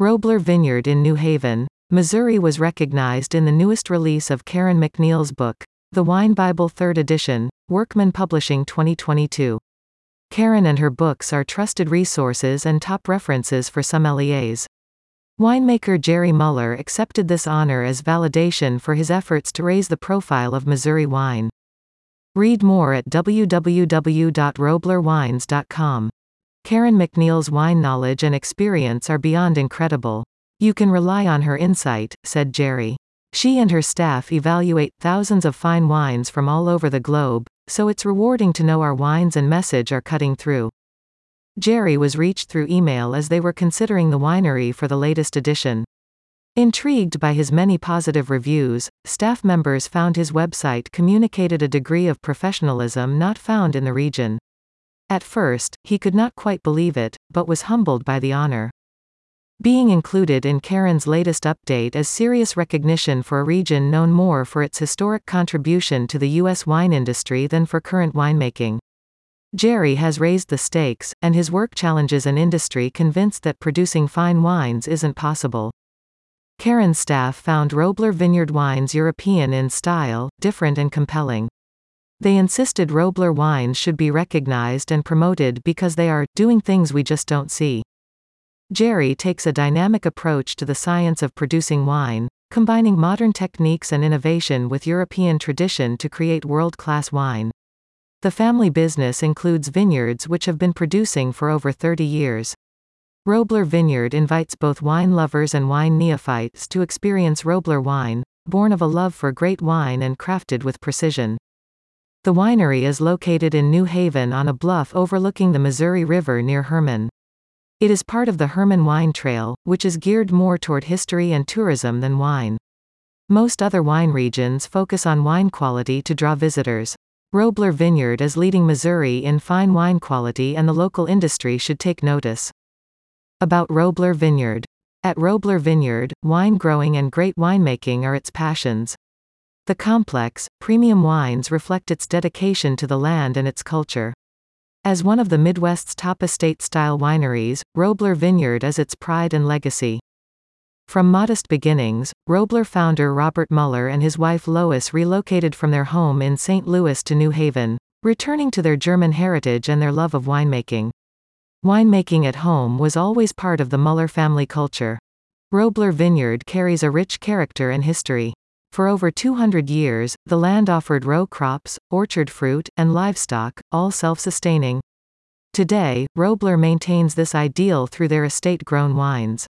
Robler Vineyard in New Haven, Missouri was recognized in the newest release of Karen MacNeil's book, The Wine Bible 3rd Edition, Workman Publishing 2022. Karen and her books are trusted resources and top references for sommeliers. Winemaker Jerry Muller accepted this honor as validation for his efforts to raise the profile of Missouri wine. Read more at www.roblerwines.com. Karen MacNeil's wine knowledge and experience are beyond incredible. You can rely on her insight, said Jerry. She and her staff evaluate thousands of fine wines from all over the globe, so it's rewarding to know our wines and message are cutting through. Jerry was reached through email as they were considering the winery for the latest edition. Intrigued by his many positive reviews, staff members found his website communicated a degree of professionalism not found in the region. At first, he could not quite believe it, but was humbled by the honor. Being included in Karen's latest update is serious recognition for a region known more for its historic contribution to the U.S. wine industry than for current winemaking. Jerry has raised the stakes, and his work challenges an industry convinced that producing fine wines isn't possible. Karen's staff found Robler Vineyard wines European in style, different and compelling. They insisted Robler wines should be recognized and promoted because they are doing things we just don't see. Jerry takes a dynamic approach to the science of producing wine, combining modern techniques and innovation with European tradition to create world-class wine. The family business includes vineyards which have been producing for over 30 years. Robler Vineyard invites both wine lovers and wine neophytes to experience Robler wine, born of a love for great wine and crafted with precision. The winery is located in New Haven on a bluff overlooking the Missouri River near Hermann. It is part of the Hermann Wine Trail, which is geared more toward history and tourism than wine. Most other wine regions focus on wine quality to draw visitors. Robler Vineyard is leading Missouri in fine wine quality and the local industry should take notice. About Robler Vineyard. At Robler Vineyard, wine growing and great winemaking are its passions. The complex, premium wines reflect its dedication to the land and its culture. As one of the Midwest's top estate-style wineries, Robler Vineyard is its pride and legacy. From modest beginnings, Robler founder Robert Muller and his wife Lois relocated from their home in St. Louis to New Haven, returning to their German heritage and their love of winemaking. Winemaking at home was always part of the Muller family culture. Robler Vineyard carries a rich character and history. For over 200 years, the land offered row crops, orchard fruit, and livestock, all self-sustaining. Today, Robler maintains this ideal through their estate-grown wines.